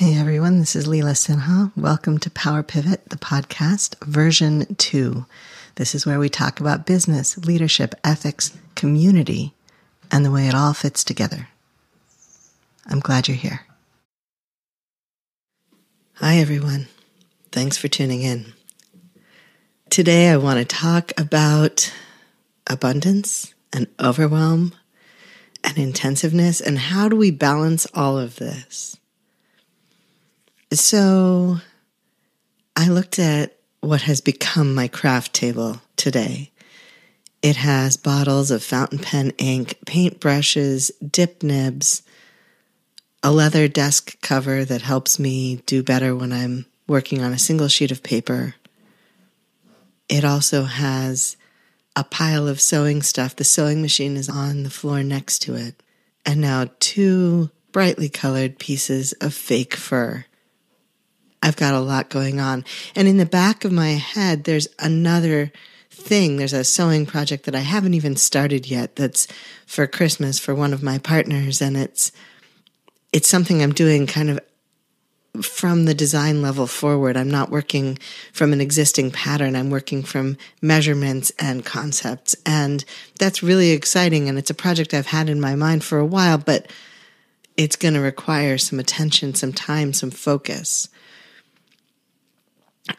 Hey everyone, this is Leela Sinha. Welcome to Power Pivot, the podcast, version two. This is where we talk about business, leadership, ethics, community, and the way it all fits together. I'm glad you're here. Hi everyone. Thanks for tuning in. Today I want to talk about abundance and overwhelm and intensiveness and how do we balance all of this? So I looked at what has become my craft table today. It has bottles of fountain pen ink, paint brushes, dip nibs, a leather desk cover that helps me do better when I'm working on a single sheet of paper. It also has a pile of sewing stuff. The sewing machine is on the floor next to it. And now two brightly colored pieces of fake fur. I've got a lot going on. And in the back of my head, there's another thing. There's a sewing project that I haven't even started yet that's for Christmas for one of my partners. And it's, it's something I'm doing kind of from the design level forward. I'm not working from an existing pattern. I'm working from measurements and concepts. And that's really exciting. And it's a project I've had in my mind for a while, but it's going to require some attention, some time, some focus.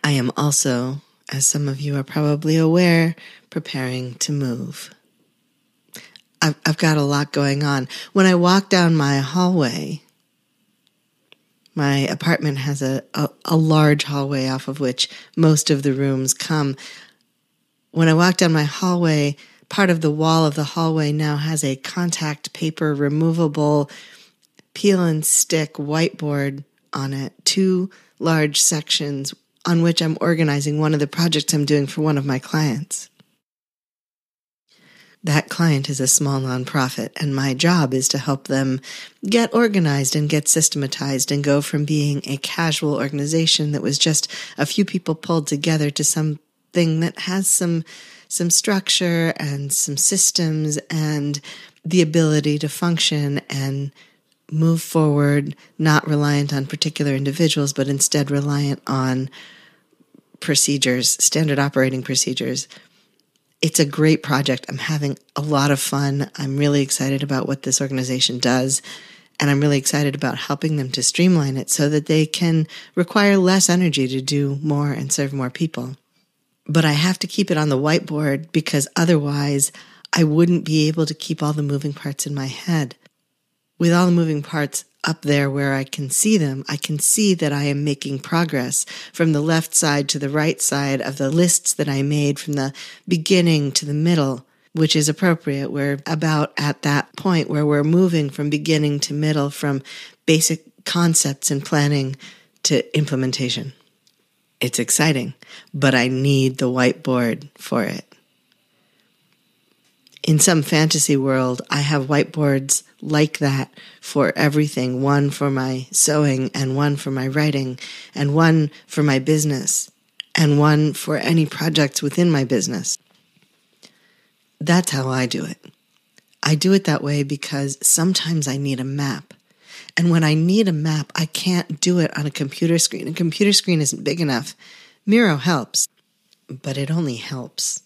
I am also, as some of you are probably aware, preparing to move. I've, I've got a lot going on. When I walk down my hallway, my apartment has a, a, a, large hallway off of which most of the rooms come. When I walk down my hallway, part of the wall of the hallway now has a contact paper removable peel and stick whiteboard on it, two large sections on which I'm organizing one of the projects I'm doing for one of my clients. That client is a small nonprofit, and my job is to help them get organized and get systematized and go from being a casual organization that was just a few people pulled together to something that has some some structure and some systems and the ability to function and move forward, not reliant on particular individuals, but instead reliant on procedures, standard operating procedures. It's a great project. I'm having a lot of fun. I'm really excited about what this organization does. And I'm really excited about helping them to streamline it so that they can require less energy to do more and serve more people. But I have to keep it on the whiteboard because otherwise I wouldn't be able to keep all the moving parts in my head with all the moving parts up there where I can see them, I can see that I am making progress from the left side to the right side of the lists that I made from the beginning to the middle, which is appropriate. We're about at that point where we're moving from beginning to middle, from basic concepts and planning to implementation. It's exciting, but I need the whiteboard for it in some fantasy world, I have whiteboards like that for everything one for my sewing, and one for my writing, and one for my business, and one for any projects within my business. That's how I do it. I do it that way because sometimes I need a map. And when I need a map, I can't do it on a computer screen. A computer screen isn't big enough. Miro helps, but it only helps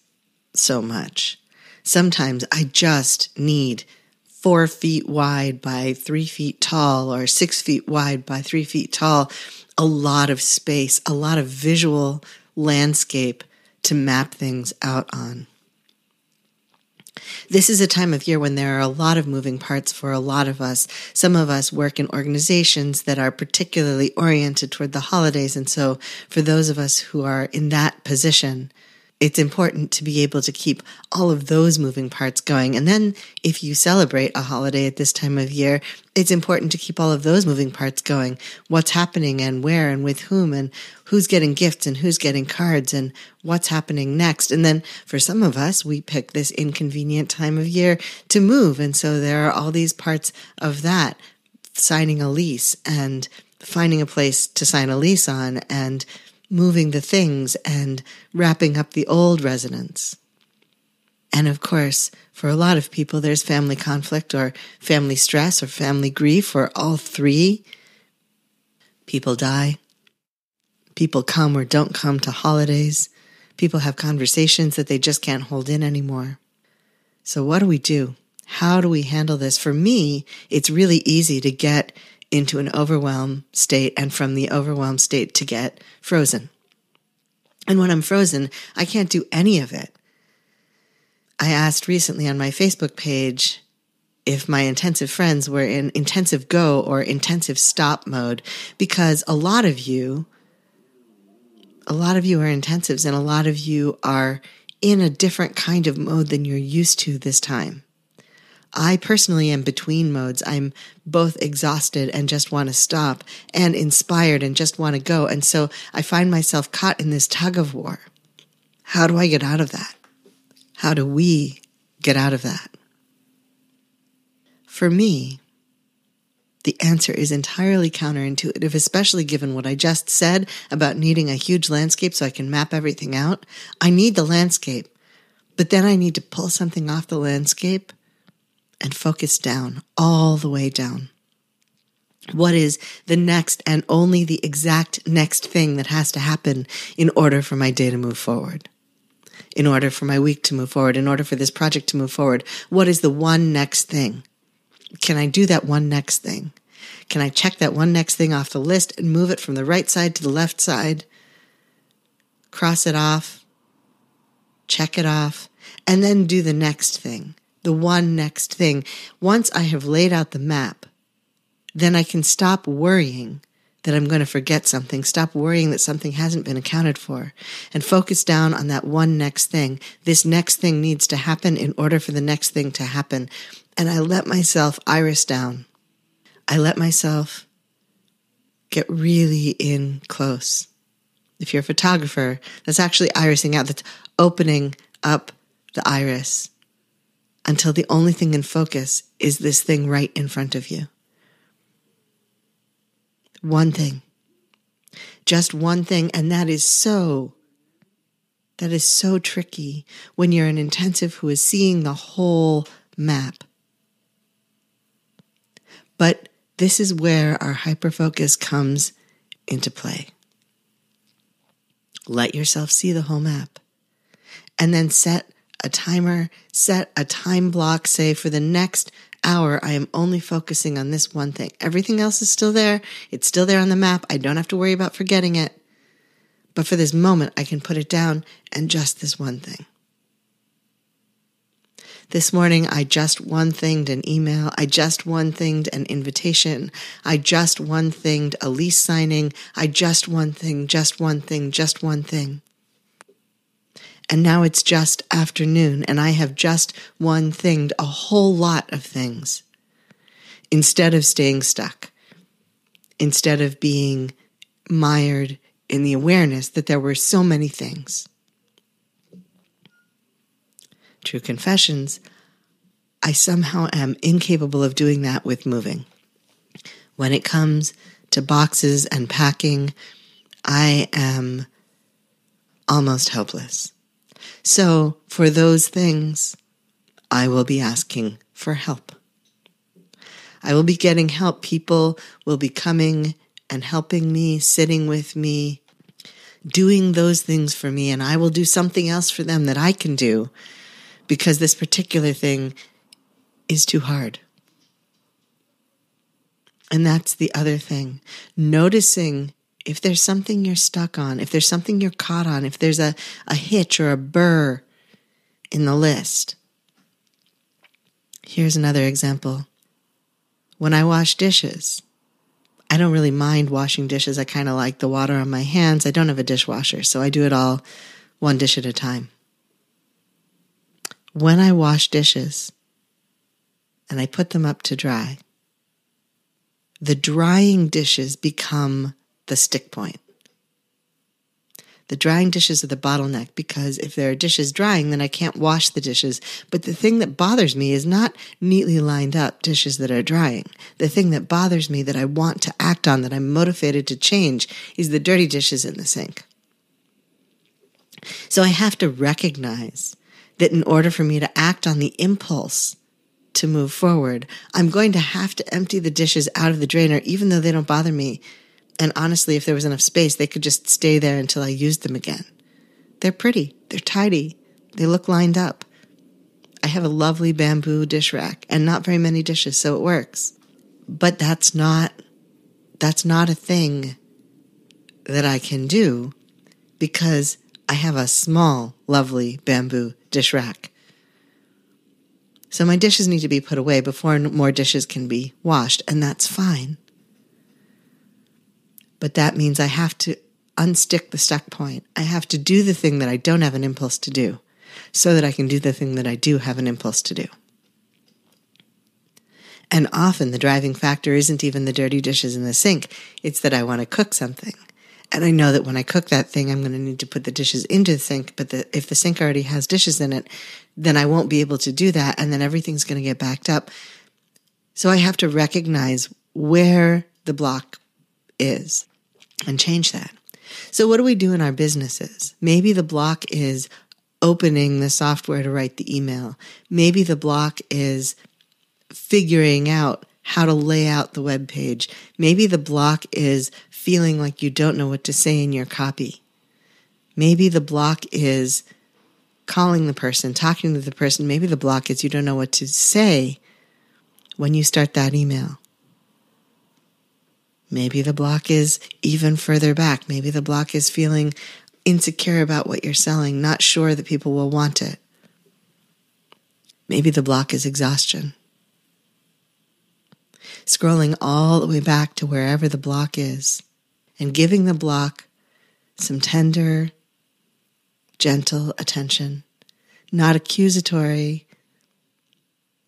so much. Sometimes I just need four feet wide by three feet tall or six feet wide by three feet tall, a lot of space, a lot of visual landscape to map things out on. This is a time of year when there are a lot of moving parts for a lot of us. Some of us work in organizations that are particularly oriented toward the holidays. And so for those of us who are in that position, it's important to be able to keep all of those moving parts going. And then if you celebrate a holiday at this time of year, it's important to keep all of those moving parts going. What's happening and where and with whom and who's getting gifts and who's getting cards and what's happening next. And then for some of us, we pick this inconvenient time of year to move. And so there are all these parts of that signing a lease and finding a place to sign a lease on and moving the things and wrapping up the old residence. And of course, for a lot of people, there's family conflict or family stress or family grief or all three. People die. People come or don't come to holidays. People have conversations that they just can't hold in anymore. So, what do we do? How do we handle this? For me, it's really easy to get into an overwhelmed state and from the overwhelmed state to get frozen. And when I'm frozen, I can't do any of it. I asked recently on my Facebook page if my intensive friends were in intensive go or intensive stop mode because a lot of you a lot of you are intensives and a lot of you are in a different kind of mode than you're used to this time. I personally am between modes. I'm both exhausted and just want to stop and inspired and just want to go. And so I find myself caught in this tug of war. How do I get out of that? How do we get out of that? For me, the answer is entirely counterintuitive, especially given what I just said about needing a huge landscape so I can map everything out. I need the landscape, but then I need to pull something off the landscape and focus down, all the way down. What is the next and only the exact next thing that has to happen in order for my day to move forward? In order for my week to move forward, in order for this project to move forward, what is the one next thing? Can I do that one next thing? Can I check that one next thing off the list and move it from the right side to the left side? Cross it off, check it off, and then do the next thing the one next thing. Once I have laid out the map, then I can stop worrying that I'm going to forget something, stop worrying that something hasn't been accounted for, and focus down on that one next thing. This next thing needs to happen in order for the next thing to happen. And I let myself iris down. I let myself get really in close. If you're a photographer, that's actually irising out, that's opening up the iris until the only thing in focus is this thing right in front of you. One thing. Just one thing. And that is so, that is so tricky when you're an intensive who is seeing the whole map. But this is where our hyperfocus comes into play. Let yourself see the whole map and then set a timer, set a time block, say for the next hour, I am only focusing on this one thing. Everything else is still there. It's still there on the map. I don't have to worry about forgetting it. But for this moment, I can put it down and just this one thing. This morning, I just one thinged an email. I just one thinged an invitation. I just one thinged a lease signing. I just one thing, just one thing, just one thing and now it's just afternoon, and I have just one thinged a whole lot of things. Instead of staying stuck, instead of being mired in the awareness that there were so many things. True confessions, I somehow am incapable of doing that with moving. When it comes to boxes and packing, I am almost hopeless. So, for those things, I will be asking for help. I will be getting help. People will be coming and helping me, sitting with me, doing those things for me, and I will do something else for them that I can do because this particular thing is too hard. And that's the other thing. Noticing if there's something you're stuck on, if there's something you're caught on, if there's a, a hitch or a burr in the list. Here's another example. When I wash dishes, I don't really mind washing dishes. I kind of like the water on my hands. I don't have a dishwasher, so I do it all one dish at a time. When I wash dishes and I put them up to dry, the drying dishes become the stick point. The drying dishes are the bottleneck because if there are dishes drying, then I can't wash the dishes. But the thing that bothers me is not neatly lined up dishes that are drying. The thing that bothers me that I want to act on, that I'm motivated to change, is the dirty dishes in the sink. So I have to recognize that in order for me to act on the impulse to move forward, I'm going to have to empty the dishes out of the drainer, even though they don't bother me And honestly, if there was enough space, they could just stay there until I used them again. They're pretty. They're tidy. They look lined up. I have a lovely bamboo dish rack and not very many dishes, so it works. But that's not, that's not a thing that I can do because I have a small, lovely bamboo dish rack. So my dishes need to be put away before more dishes can be washed, and that's fine. But that means I have to unstick the stuck point. I have to do the thing that I don't have an impulse to do so that I can do the thing that I do have an impulse to do. And often the driving factor isn't even the dirty dishes in the sink, it's that I want to cook something. And I know that when I cook that thing, I'm going to need to put the dishes into the sink. But the, if the sink already has dishes in it, then I won't be able to do that. And then everything's going to get backed up. So I have to recognize where the block is and change that. So what do we do in our businesses? Maybe the block is opening the software to write the email. Maybe the block is figuring out how to lay out the web page. Maybe the block is feeling like you don't know what to say in your copy. Maybe the block is calling the person, talking to the person. Maybe the block is you don't know what to say when you start that email. Maybe the block is even further back. Maybe the block is feeling insecure about what you're selling, not sure that people will want it. Maybe the block is exhaustion scrolling all the way back to wherever the block is and giving the block some tender, gentle attention, not accusatory,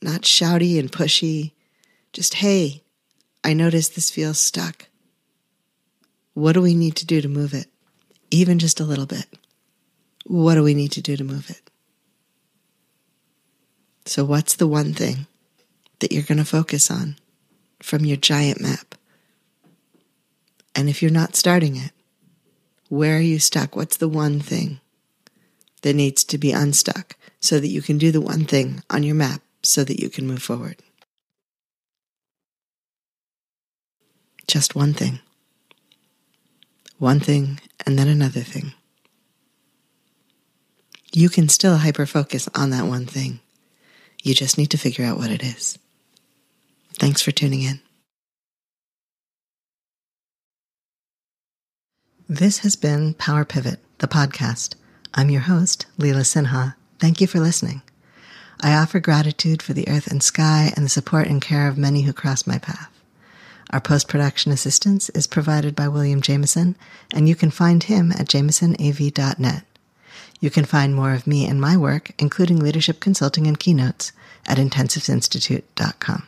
not shouty and pushy, just, hey, I notice this feels stuck. What do we need to do to move it? Even just a little bit. What do we need to do to move it? So, what's the one thing that you're going to focus on? from your giant map. And if you're not starting it, where are you stuck? What's the one thing that needs to be unstuck so that you can do the one thing on your map so that you can move forward? Just one thing. One thing and then another thing. You can still hyper focus on that one thing. You just need to figure out what it is. Thanks for tuning in. This has been Power Pivot, the podcast. I'm your host, Leela Sinha. Thank you for listening. I offer gratitude for the earth and sky and the support and care of many who cross my path. Our post production assistance is provided by William Jameson, and you can find him at jamesonav.net. You can find more of me and my work, including leadership consulting and keynotes, at intensivesinstitute.com.